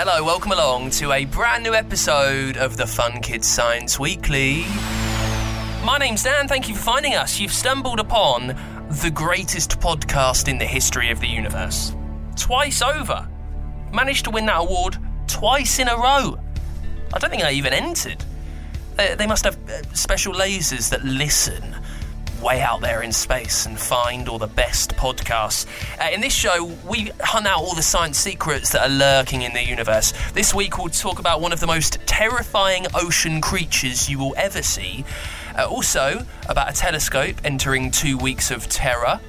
Hello, welcome along to a brand new episode of the Fun Kids Science Weekly. My name's Dan, thank you for finding us. You've stumbled upon the greatest podcast in the history of the universe. Twice over. Managed to win that award twice in a row. I don't think I even entered. They, must have uh, special lasers that listen way out there in space and find all the best podcasts. Uh, in this show, we hunt out all the science secrets that are lurking in the universe. This week, we'll talk about one of the most terrifying ocean creatures you will ever see. Uh, also, about a telescope entering two weeks of terror.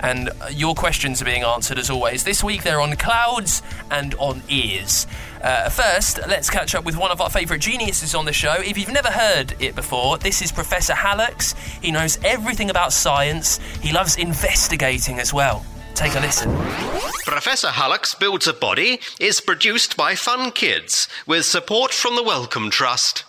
And your questions are being answered as always. This week they're on clouds and on ears. Uh, first, let's catch up with one of our favourite geniuses on the show. If you've never heard it before, this is Professor Hallux. He knows everything about science, he loves investigating as well. Take a listen. Professor Hallux Builds a Body is produced by Fun Kids with support from the Wellcome Trust.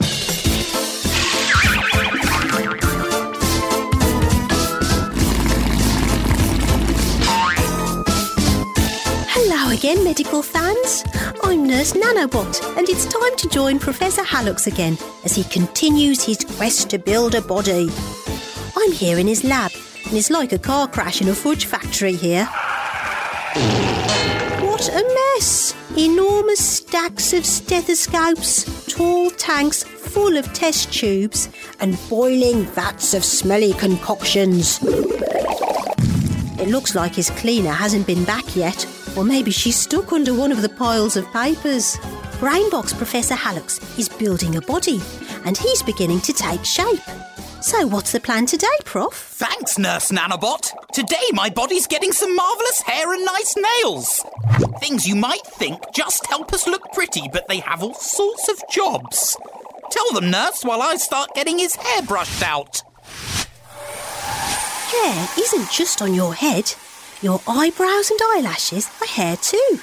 Hello again, medical fans. I'm Nurse Nanobot, and it's time to join Professor Hallux again as he continues his quest to build a body. I'm here in his lab, and it's like a car crash in a fudge factory here. What a mess! Enormous stacks of stethoscopes, tall tanks full of test tubes, and boiling vats of smelly concoctions. It looks like his cleaner hasn't been back yet, or maybe she's stuck under one of the piles of papers. Brainbox Professor Hallux is building a body, and he's beginning to take shape. So, what's the plan today, Prof? Thanks, Nurse Nanobot. Today, my body's getting some marvellous hair and nice nails. Things you might think just help us look pretty, but they have all sorts of jobs. Tell them, Nurse, while I start getting his hair brushed out. Hair isn't just on your head. Your eyebrows and eyelashes are hair too.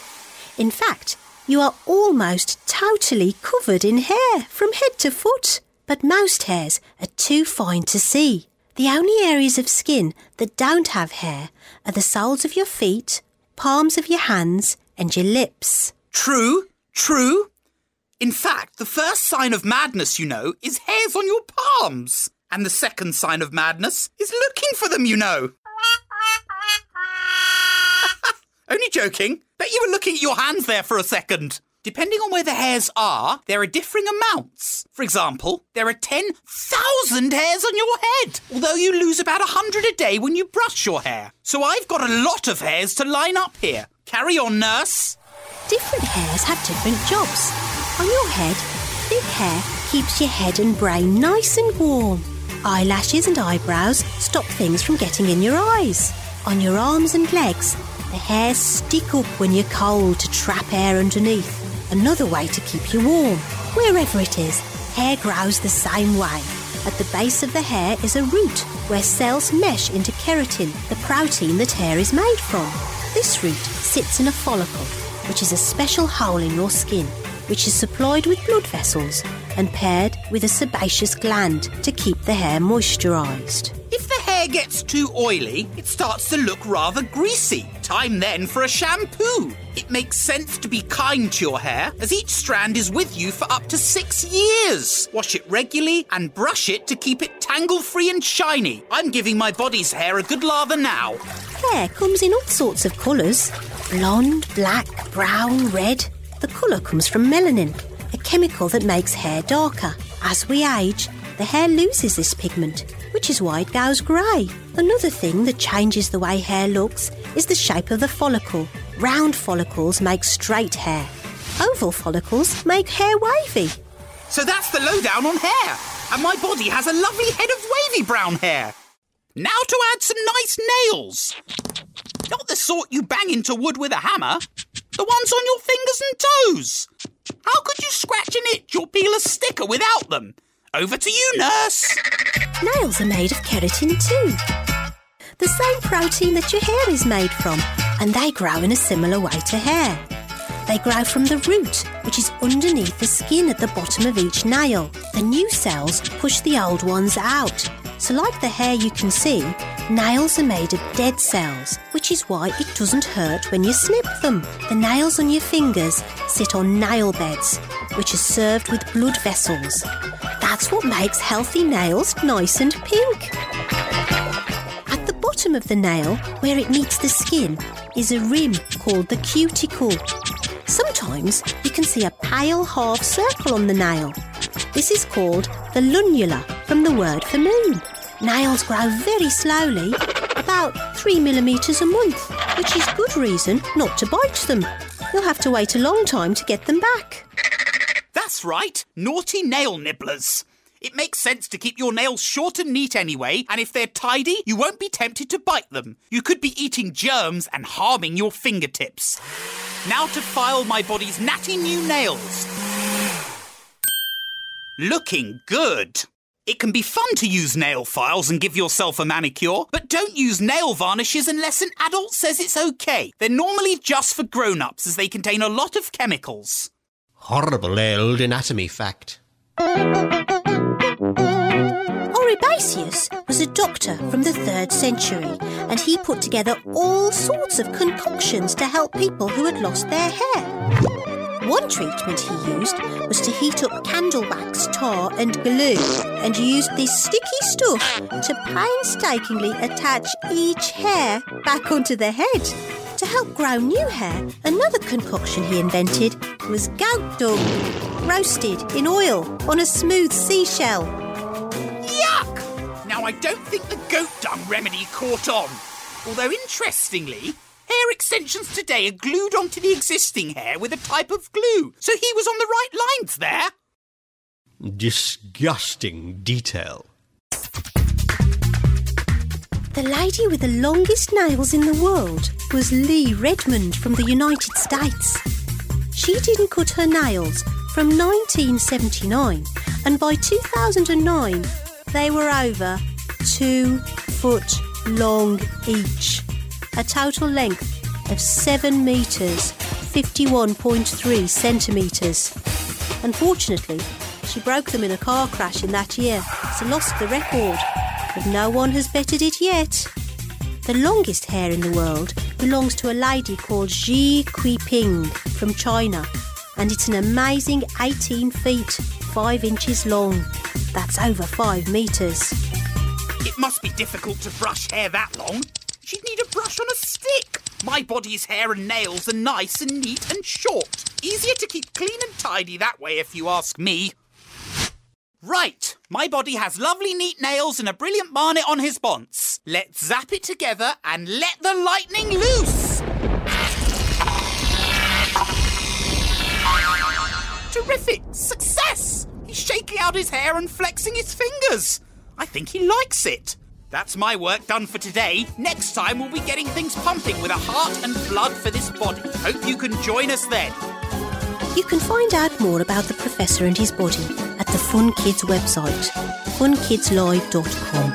In fact, you are almost totally covered in hair from head to foot. But most hairs are too fine to see. The only areas of skin that don't have hair are the soles of your feet, palms of your hands, and your lips. True, true. In fact, the first sign of madness, you know, is hairs on your palms. And the second sign of madness is looking for them, you know. Only joking. Bet you were looking at your hands there for a second. Depending on where the hairs are, there are differing amounts. For example, there are 10,000 hairs on your head, although you lose about 100 a day when you brush your hair. So I've got a lot of hairs to line up here. Carry on, nurse. Different hairs have different jobs. On your head, thick hair keeps your head and brain nice and warm. Eyelashes and eyebrows stop things from getting in your eyes. On your arms and legs, the hairs stick up when you're cold to trap air underneath. Another way to keep you warm. Wherever it is, hair grows the same way. At the base of the hair is a root where cells mesh into keratin, the protein that hair is made from. This root sits in a follicle, which is a special hole in your skin, which is supplied with blood vessels and paired with a sebaceous gland to keep the hair moisturised. Hair gets too oily, it starts to look rather greasy. Time then for a shampoo. It makes sense to be kind to your hair, as each strand is with you for up to six years. Wash it regularly and brush it to keep it tangle free and shiny. I'm giving my body's hair a good lather now. Hair comes in all sorts of colours blonde, black, brown, red. The colour comes from melanin, a chemical that makes hair darker. As we age, the hair loses this pigment, which is why it goes grey. Another thing that changes the way hair looks is the shape of the follicle. Round follicles make straight hair. Oval follicles make hair wavy. So that's the lowdown on hair. And my body has a lovely head of wavy brown hair. Now to add some nice nails. Not the sort you bang into wood with a hammer. The ones on your fingers and toes. How could you scratch and itch or peel a sticker without them? Over to you, nurse. Nails are made of keratin too. The same protein that your hair is made from, and they grow in a similar way to hair. They grow from the root, which is underneath the skin at the bottom of each nail. The new cells push the old ones out. So, like the hair you can see, Nails are made of dead cells, which is why it doesn't hurt when you snip them. The nails on your fingers sit on nail beds, which are served with blood vessels. That's what makes healthy nails nice and pink. At the bottom of the nail, where it meets the skin, is a rim called the cuticle. Sometimes you can see a pale half circle on the nail. This is called the lunula from the word for moon. Nails grow very slowly, about three millimetres a month, which is good reason not to bite them. You'll have to wait a long time to get them back. That's right, naughty nail nibblers. It makes sense to keep your nails short and neat anyway, and if they're tidy, you won't be tempted to bite them. You could be eating germs and harming your fingertips. Now to file my body's natty new nails. Looking good. It can be fun to use nail files and give yourself a manicure, but don't use nail varnishes unless an adult says it's okay. They're normally just for grown ups as they contain a lot of chemicals. Horrible old anatomy fact. Oribasius was a doctor from the 3rd century and he put together all sorts of concoctions to help people who had lost their hair. One treatment he used was to heat up candle wax, tar, and glue, and used this sticky stuff to painstakingly attach each hair back onto the head. To help grow new hair, another concoction he invented was goat dung, roasted in oil on a smooth seashell. Yuck! Now, I don't think the goat dung remedy caught on. Although, interestingly, hair extensions today are glued onto the existing hair with a type of glue, so he was on the right lines there. Disgusting detail. The lady with the longest nails in the world was Lee Redmond from the United States. She didn't cut her nails from 1979, and by 2009, they were over two foot long each, a total length of 7 metres, 51.3 centimetres. Unfortunately, she broke them in a car crash in that year, so lost the record. But no one has bettered it yet. The longest hair in the world belongs to a lady called Xie Qiuping from China, and it's an amazing 18 feet, 5 inches long. That's over 5 metres. It must be difficult to brush hair that long. She'd need a brush on a stick. My body's hair and nails are nice and neat and short. Easier to keep clean and tidy that way, if you ask me. Right, my body has lovely neat nails and a brilliant barnet on his bonce. Let's zap it together and let the lightning loose! Terrific! Success! He's shaking out his hair and flexing his fingers. I think he likes it. That's my work done for today. Next time we'll be getting things pumping with a heart and blood for this body. Hope you can join us then. You can find out more about the Professor and his body at the Fun Kids website, funkidslive.com.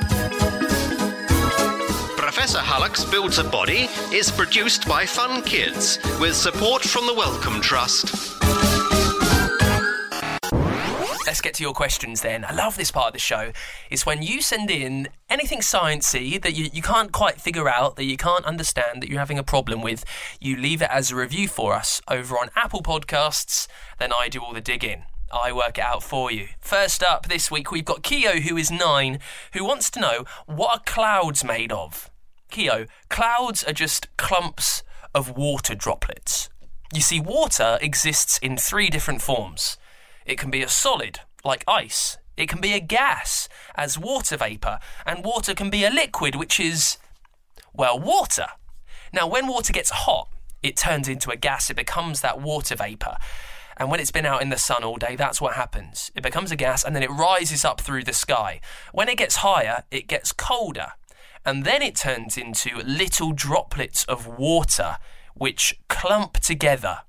Professor Hallux Builds a Body is produced by Fun Kids with support from the Wellcome Trust. Let's get to your questions then. I love this part of the show. It's when you send in anything sciencey that you, you can't quite figure out, that you can't understand, that you're having a problem with. You leave it as a review for us over on Apple Podcasts. Then I do all the digging. I work it out for you. First up this week, we've got Keo, who is nine, who wants to know what are clouds made of? Keo, clouds are just clumps of water droplets. You see, water exists in three different forms. It can be a solid, like ice. It can be a gas, as water vapour. And water can be a liquid, which is, well, water. Now, when water gets hot, it turns into a gas. It becomes that water vapour. And when it's been out in the sun all day, that's what happens. It becomes a gas and then it rises up through the sky. When it gets higher, it gets colder. And then it turns into little droplets of water which clump together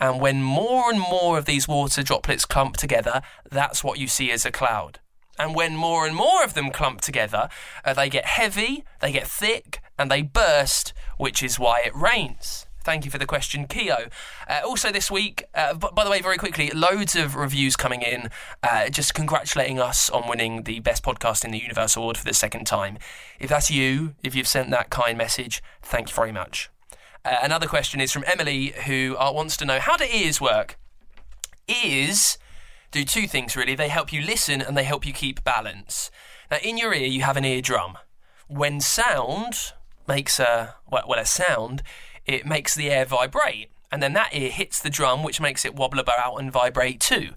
and when more and more of these water droplets clump together, that's what you see as a cloud. And when more and more of them clump together, uh, they get heavy, they get thick, and they burst, which is why it rains. Thank you for the question, Keo. Uh, also, this week, uh, b- by the way, very quickly, loads of reviews coming in, uh, just congratulating us on winning the Best Podcast in the Universe Award for the second time. If that's you, if you've sent that kind message, thank you very much. Uh, another question is from Emily, who uh, wants to know how do ears work? Ears do two things really they help you listen and they help you keep balance. Now, in your ear, you have an eardrum. When sound makes a, well, well a sound, it makes the air vibrate. And then that ear hits the drum, which makes it wobble about and vibrate too.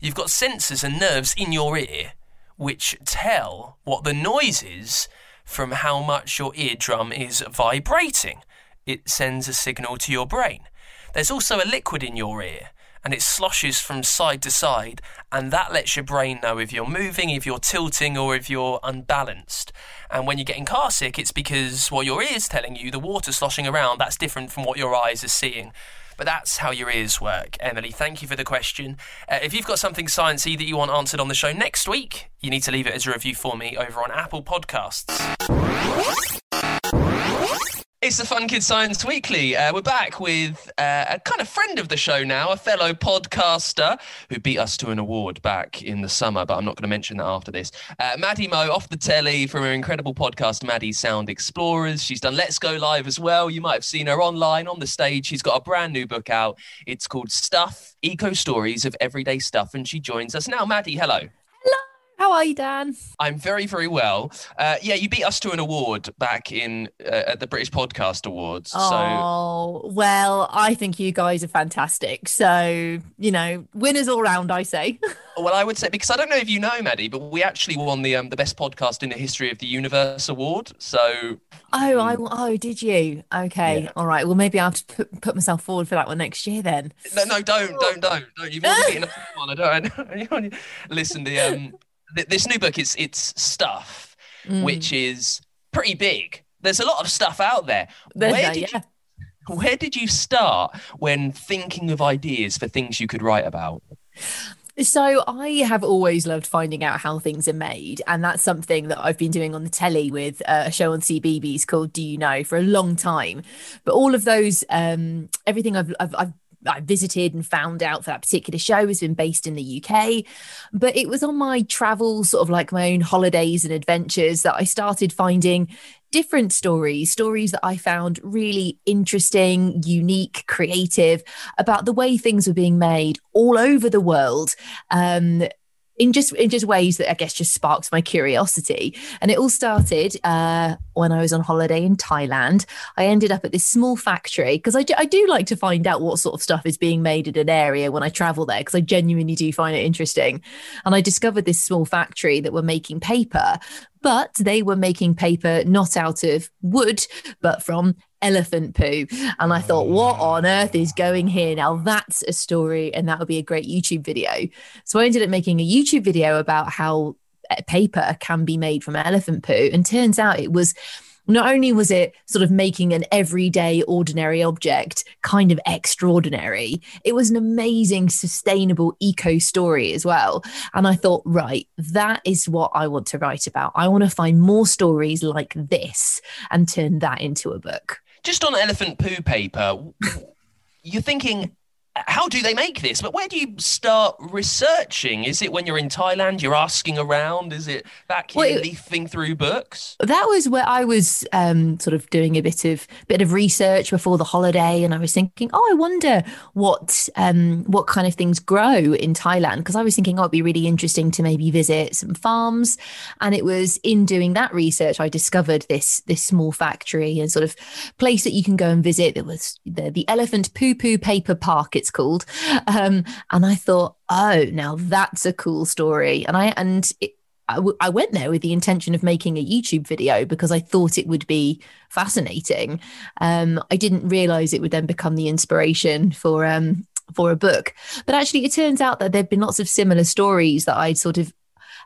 You've got sensors and nerves in your ear which tell what the noise is from how much your eardrum is vibrating. It sends a signal to your brain. There's also a liquid in your ear and it sloshes from side to side, and that lets your brain know if you're moving, if you're tilting, or if you're unbalanced. And when you're getting car sick, it's because what your ear's telling you, the water sloshing around, that's different from what your eyes are seeing. But that's how your ears work. Emily, thank you for the question. Uh, if you've got something sciencey that you want answered on the show next week, you need to leave it as a review for me over on Apple Podcasts. It's the Fun Kids Science Weekly. Uh, we're back with uh, a kind of friend of the show now, a fellow podcaster who beat us to an award back in the summer, but I'm not going to mention that after this. Uh, Maddie Moate off the telly from her incredible podcast, Maddie Sound Explorers. She's done Let's Go Live as well. You might have seen her online on the stage. She's got a brand new book out. It's called Stuff Eco Stories of Everyday Stuff, and she joins us now. Maddie, hello. How are you, Dan? I'm very, very well. Uh, yeah, you beat us to an award back in uh, at the British Podcast Awards. So Oh, well, I think you guys are fantastic. So, you know, winners all round, I say. Well, I would say because I don't know if you know, Maddie, but we actually won the um, the best podcast in the history of the universe award. So Oh, I oh, did you? Okay, Yeah. all right. Well, maybe I have to put, put myself forward for that one next year then. no, no, don't, don't, don't, don't. You've already beaten us one. I don't. Listen, the um, th- this new book is it's stuff, Mm. which is pretty big. There's a lot of stuff out there. Where did yeah. you, where did you start when thinking of ideas for things you could write about? So I have always loved finding out how things are made, and that's something that I've been doing on the telly with uh, a show on CBeebies called Do You Know for a long time. But all of those, um, everything I've, I've, I've I visited and found out for that particular show has been based in the UK. But it was on my travels, sort of like my own holidays and adventures, that I started finding different stories, stories that I found really interesting, unique, creative about the way things were being made all over the world. Um, in just in just ways that I guess just sparked my curiosity, and it all started uh, when I was on holiday in Thailand. I ended up at this small factory because I do, I do like to find out what sort of stuff is being made in an area when I travel there because I genuinely do find it interesting. And I discovered this small factory that were making paper, but they were making paper not out of wood, but from elephant poo. And I thought, what on earth is going here? Now that's a story, and that would be a great YouTube video. So I ended up making a YouTube video about how uh, paper can be made from elephant poo. And turns out it was not only was it sort of making an everyday ordinary object kind of extraordinary, it was an amazing sustainable eco story as well. And I thought, right, that is what I want to write about. I want to find more stories like this and turn that into a book. Just on elephant poo paper, you're thinking, how do they make this? But where do you start researching? Is it when you're in Thailand, you're asking around? Is it back here Well, leafing through books? that was where I was um, sort of doing a bit of bit of research before the holiday, and I was thinking, oh, I wonder what um, what kind of things grow in Thailand because I was thinking, oh, it'd be really interesting to maybe visit some farms, and it was in doing that research I discovered this this small factory and sort of place that you can go and visit. There was the the Elephant Poo Poo Paper Park, it's called, um, and I thought, oh, now that's a cool story, and I and. It, I, w- I went there with the intention of making a YouTube video because I thought it would be fascinating. Um, I didn't realize it would then become the inspiration for um, for a book. But actually, it turns out that there've been lots of similar stories that I'd sort of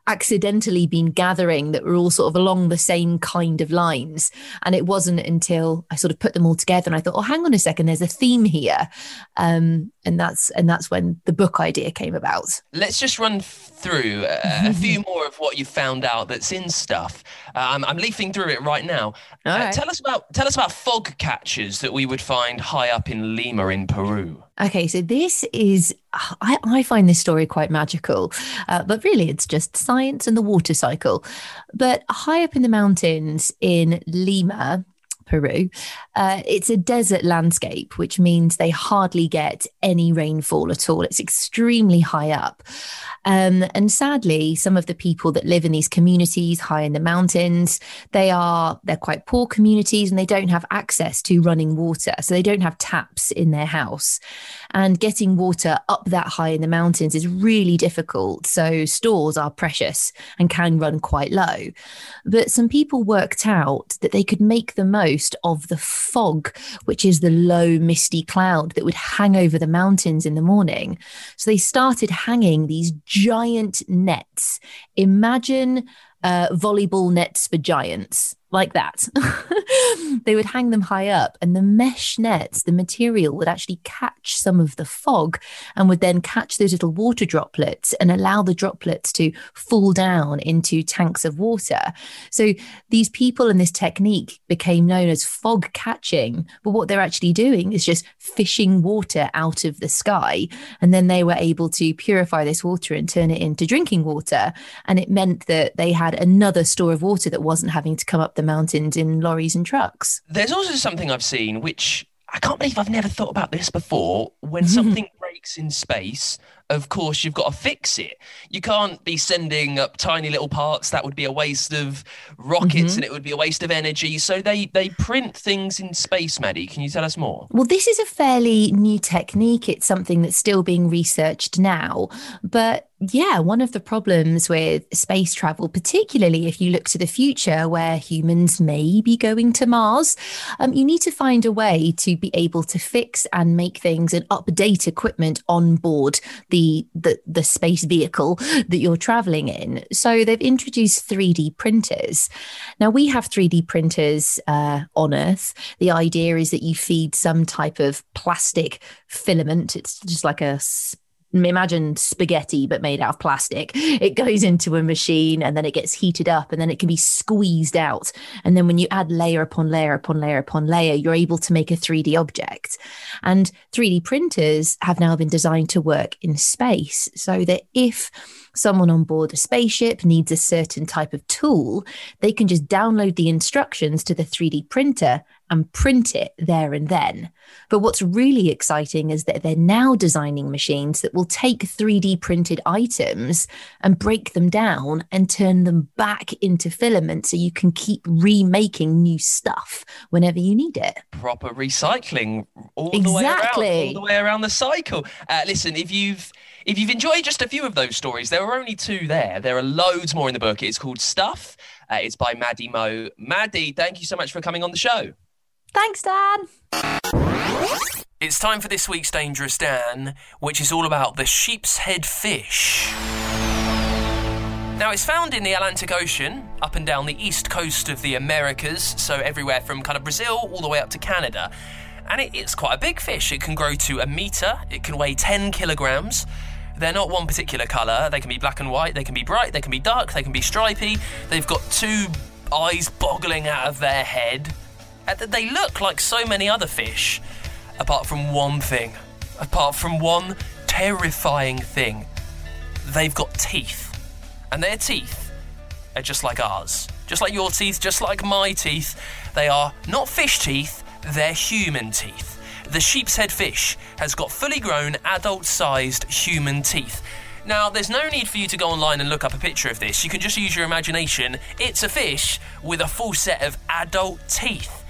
accidentally been gathering that were all sort of along the same kind of lines. And it wasn't until I sort of put them all together and I thought, oh, hang on a second, there's a theme here. Um, and that's and that's when the book idea came about. Let's just run through a, a few more of what you found out that's in stuff. Uh, I'm, I'm leafing through it right now. Uh. Tell us about tell us about fog catchers that we would find high up in Lima in Peru. Okay, so this is, I, I find this story quite magical, uh, but really it's just science and the water cycle. But high up in the mountains in Lima, Peru. Uh, it's a desert landscape, which means they hardly get any rainfall at all. It's extremely high up. Um, and sadly, some of the people that live in these communities high in the mountains, they are they're quite poor communities and they don't have access to running water. So they don't have taps in their house. And getting water up that high in the mountains is really difficult. So stores are precious and can run quite low. But some people worked out that they could make the most of the fog, which is the low, misty cloud that would hang over the mountains in the morning. So they started hanging these giant nets. Imagine uh, volleyball nets for giants like that. they would hang them high up, and the mesh nets, the material would actually catch some of the fog and would then catch those little water droplets and allow the droplets to fall down into tanks of water. So these people and this technique became known as fog catching. But what they're actually doing is just fishing water out of the sky. And then they were able to purify this water and turn it into drinking water. And it meant that they had another store of water that wasn't having to come up the mountains in lorries and trucks. There's also something I've seen which I can't believe I've never thought about this before. When something breaks in space, of course, you've got to fix it. You can't be sending up tiny little parts. That would be a waste of rockets and it would be a waste of energy. So they, they print things in space, Maddie. Can you tell us more? Well, this is a fairly new technique. It's something that's still being researched now. But yeah, one of the problems with space travel, particularly if you look to the future where humans may be going to Mars, um, you need to find a way to be able to fix and make things and update equipment on board the, the, the space vehicle that you're traveling in. So they've introduced 3D printers. Now, we have 3D printers uh, on Earth. The idea is that you feed some type of plastic filament, it's just like a imagine spaghetti but made out of plastic. It goes into a machine and then it gets heated up and then it can be squeezed out. And then when you add layer upon layer upon layer upon layer you're able to make a 3d object. And 3d printers have now been designed to work in space so that if someone on board a spaceship needs a certain type of tool they can just download the instructions to the 3d printer and print it there and then. But what's really exciting is that they're now designing machines that will take 3D printed items and break them down and turn them back into filament so you can keep remaking new stuff whenever you need it. Proper recycling all Exactly. the way around, all the way around the cycle. Uh, listen, if you've if you've enjoyed just a few of those stories, there are only two there. There are loads more in the book. It's called Stuff. Uh, it's by Maddie Moate. Maddie, thank you so much for coming on the show. Thanks, Dan. It's time for this week's Dangerous Dan, which is all about the sheep's head fish. Now, it's found in the Atlantic Ocean, up and down the east coast of the Americas, so everywhere from kind of Brazil all the way up to Canada. And it, it's quite a big fish. It can grow to a metre, it can weigh 10 kilograms. They're not one particular colour. They can be black and white, they can be bright, they can be dark, they can be stripy. They've got two eyes boggling out of their head. They look like so many other fish, apart from one thing. Apart from one terrifying thing. They've got teeth. And their teeth are just like ours. Just like your teeth, just like my teeth. They are not fish teeth, they're human teeth. The sheep's head fish has got fully grown, adult sized human teeth. Now, there's no need for you to go online and look up a picture of this. You can just use your imagination. It's a fish with a full set of adult teeth.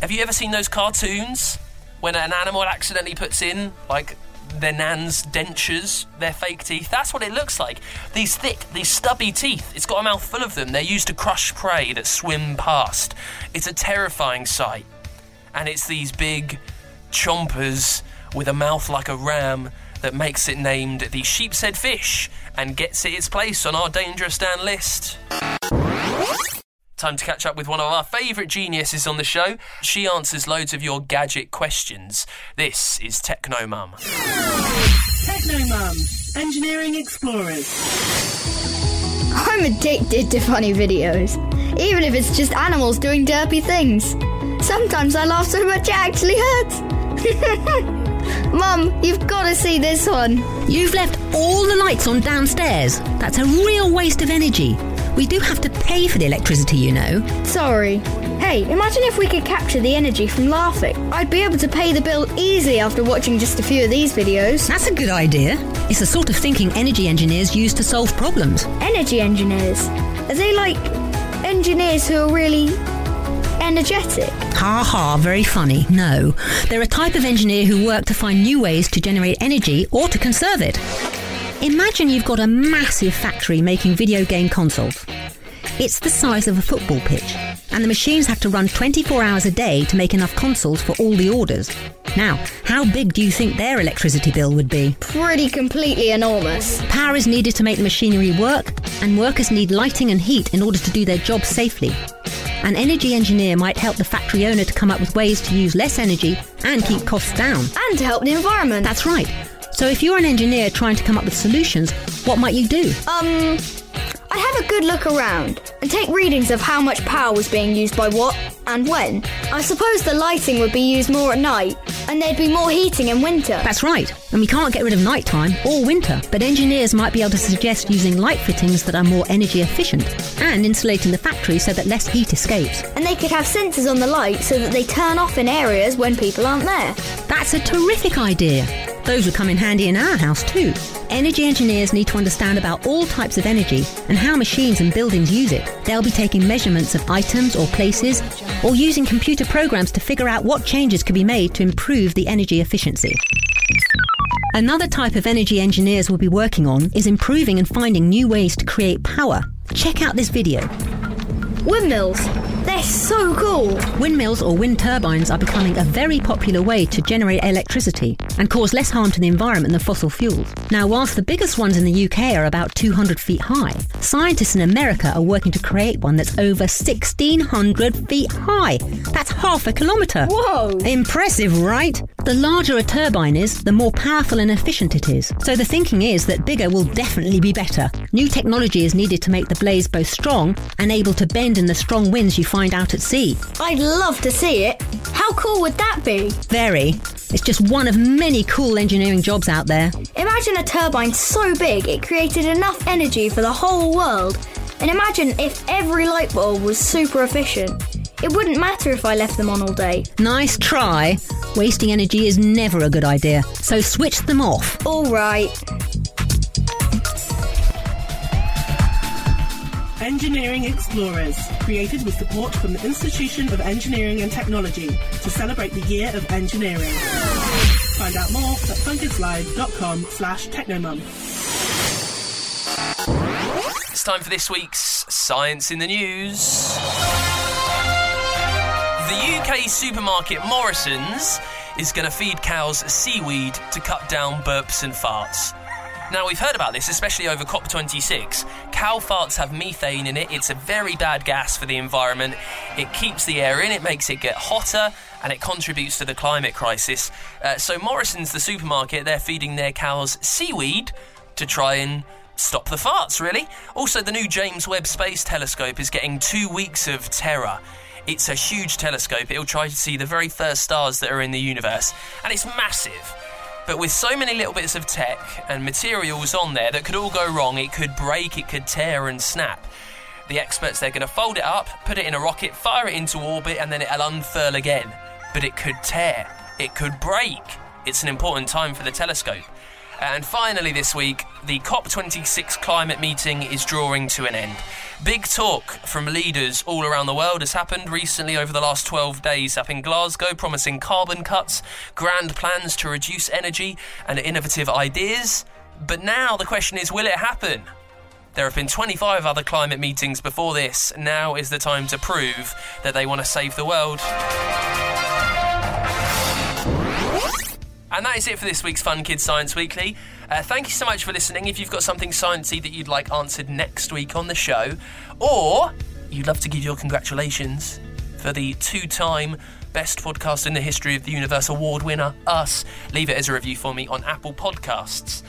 Have you ever seen those cartoons when an animal accidentally puts in, like, their nan's dentures, their fake teeth? That's what it looks like. These thick, these stubby teeth. It's got a mouth full of them. They're used to crush prey that swim past. It's a terrifying sight. And it's these big chompers with a mouth like a ram that makes it named the sheep's head fish and gets it its place on our Dangerous Dan list. Time to catch up with one of our favourite geniuses on the show. She answers loads of your gadget questions. This is Techno Mum. Techno Mum, Engineering Explorers. I'm addicted to funny videos, even if it's just animals doing derpy things. Sometimes I laugh so much it actually hurts. Mum, you've got to see this one. You've left all the lights on downstairs. That's a real waste of energy. We do have to pay for the electricity, you know. Sorry. Hey, imagine if we could capture the energy from laughing. I'd be able to pay the bill easily after watching just a few of these videos. That's a good idea. It's the sort of thinking energy engineers use to solve problems. Energy engineers? Are they like engineers who are really energetic? Ha ha, very funny. No. They're a type of engineer who work to find new ways to generate energy or to conserve it. Imagine you've got a massive factory making video game consoles. It's the size of a football pitch, and the machines have to run 24 hours a day to make enough consoles for all the orders. Now, how big do you think their electricity bill would be? Pretty completely enormous. Power is needed to make the machinery work, and workers need lighting and heat in order to do their job safely. An energy engineer might help the factory owner to come up with ways to use less energy and keep costs down. And to help the environment. That's right. So if you're an engineer trying to come up with solutions, what might you do? Um, I'd have a good look around and take readings of how much power was being used by what and when. I suppose the lighting would be used more at night and there'd be more heating in winter. That's right. And we can't get rid of nighttime or winter, but engineers might be able to suggest using light fittings that are more energy efficient and insulating the factory so that less heat escapes. And they could have sensors on the light so that they turn off in areas when people aren't there. That's a terrific idea. Those would come in handy in our house too. Energy engineers need to understand about all types of energy and how machines and buildings use it. They'll be taking measurements of items or places or using computer programs to figure out what changes could be made to improve the energy efficiency. Another type of energy engineers will be working on is improving and finding new ways to create power. Check out this video. Windmills. They're so cool. Windmills or wind turbines are becoming a very popular way to generate electricity and cause less harm to the environment than fossil fuels. Now, whilst the biggest ones in the UK are about 200 feet high, scientists in America are working to create one that's over 1,600 feet high. That's half a kilometre. Whoa. Impressive, right? The larger a turbine is, the more powerful and efficient it is. So the thinking is that bigger will definitely be better. New technology is needed to make the blades both strong and able to bend in the strong winds you find out at sea. I'd love to see it. How cool would that be? Very. It's just one of many cool engineering jobs out there. Imagine a turbine so big it created enough energy for the whole world. And imagine if every light bulb was super efficient. It wouldn't matter if I left them on all day. Nice try. Wasting energy is never a good idea, so switch them off. All right. Engineering Explorers, created with support from the Institution of Engineering and Technology to celebrate the Year of Engineering. Find out more at funkidslive.com slash technomum. It's time for this week's Science in the News. The UK supermarket Morrisons is going to feed cows seaweed to cut down burps and farts. Now, we've heard about this, especially over COP26. Cow farts have methane in it. It's a very bad gas for the environment. It keeps the air in, it makes it get hotter, and it contributes to the climate crisis. Uh, so, Morrisons, the supermarket, they're feeding their cows seaweed to try and stop the farts, really. Also, the new James Webb Space Telescope is getting two weeks of terror. It's a huge telescope. It'll try to see the very first stars that are in the universe, and it's massive. But with so many little bits of tech and materials on there that could all go wrong, it could break, it could tear and snap. The experts, they're going to fold it up, put it in a rocket, fire it into orbit, and then it'll unfurl again. But it could tear, it could break. It's an important time for the telescope. And finally, this week, the COP26 climate meeting is drawing to an end. Big talk from leaders all around the world has happened recently over the last 12 days up in Glasgow, promising carbon cuts, grand plans to reduce energy, and innovative ideas. But now the question is will it happen? There have been 25 other climate meetings before this. Now is the time to prove that they want to save the world. And that is it for this week's Fun Kids Science Weekly. Uh, thank you so much for listening. If you've got something sciencey that you'd like answered next week on the show, or you'd love to give your congratulations for the two time Best Podcast in the History of the Universe Award winner, us, leave it as a review for me on Apple Podcasts.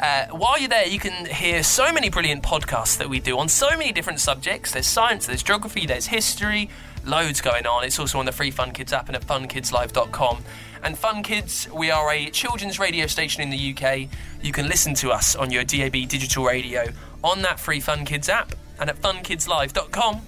Uh, while you're there, you can hear so many brilliant podcasts that we do on so many different subjects. There's science, there's geography, there's history, loads going on. It's also on the free Fun Kids app and at funkidslive.com. And Fun Kids, we are a children's radio station in the UK. You can listen to us on your DAB digital radio on that free Fun Kids app and at funkidslive.com.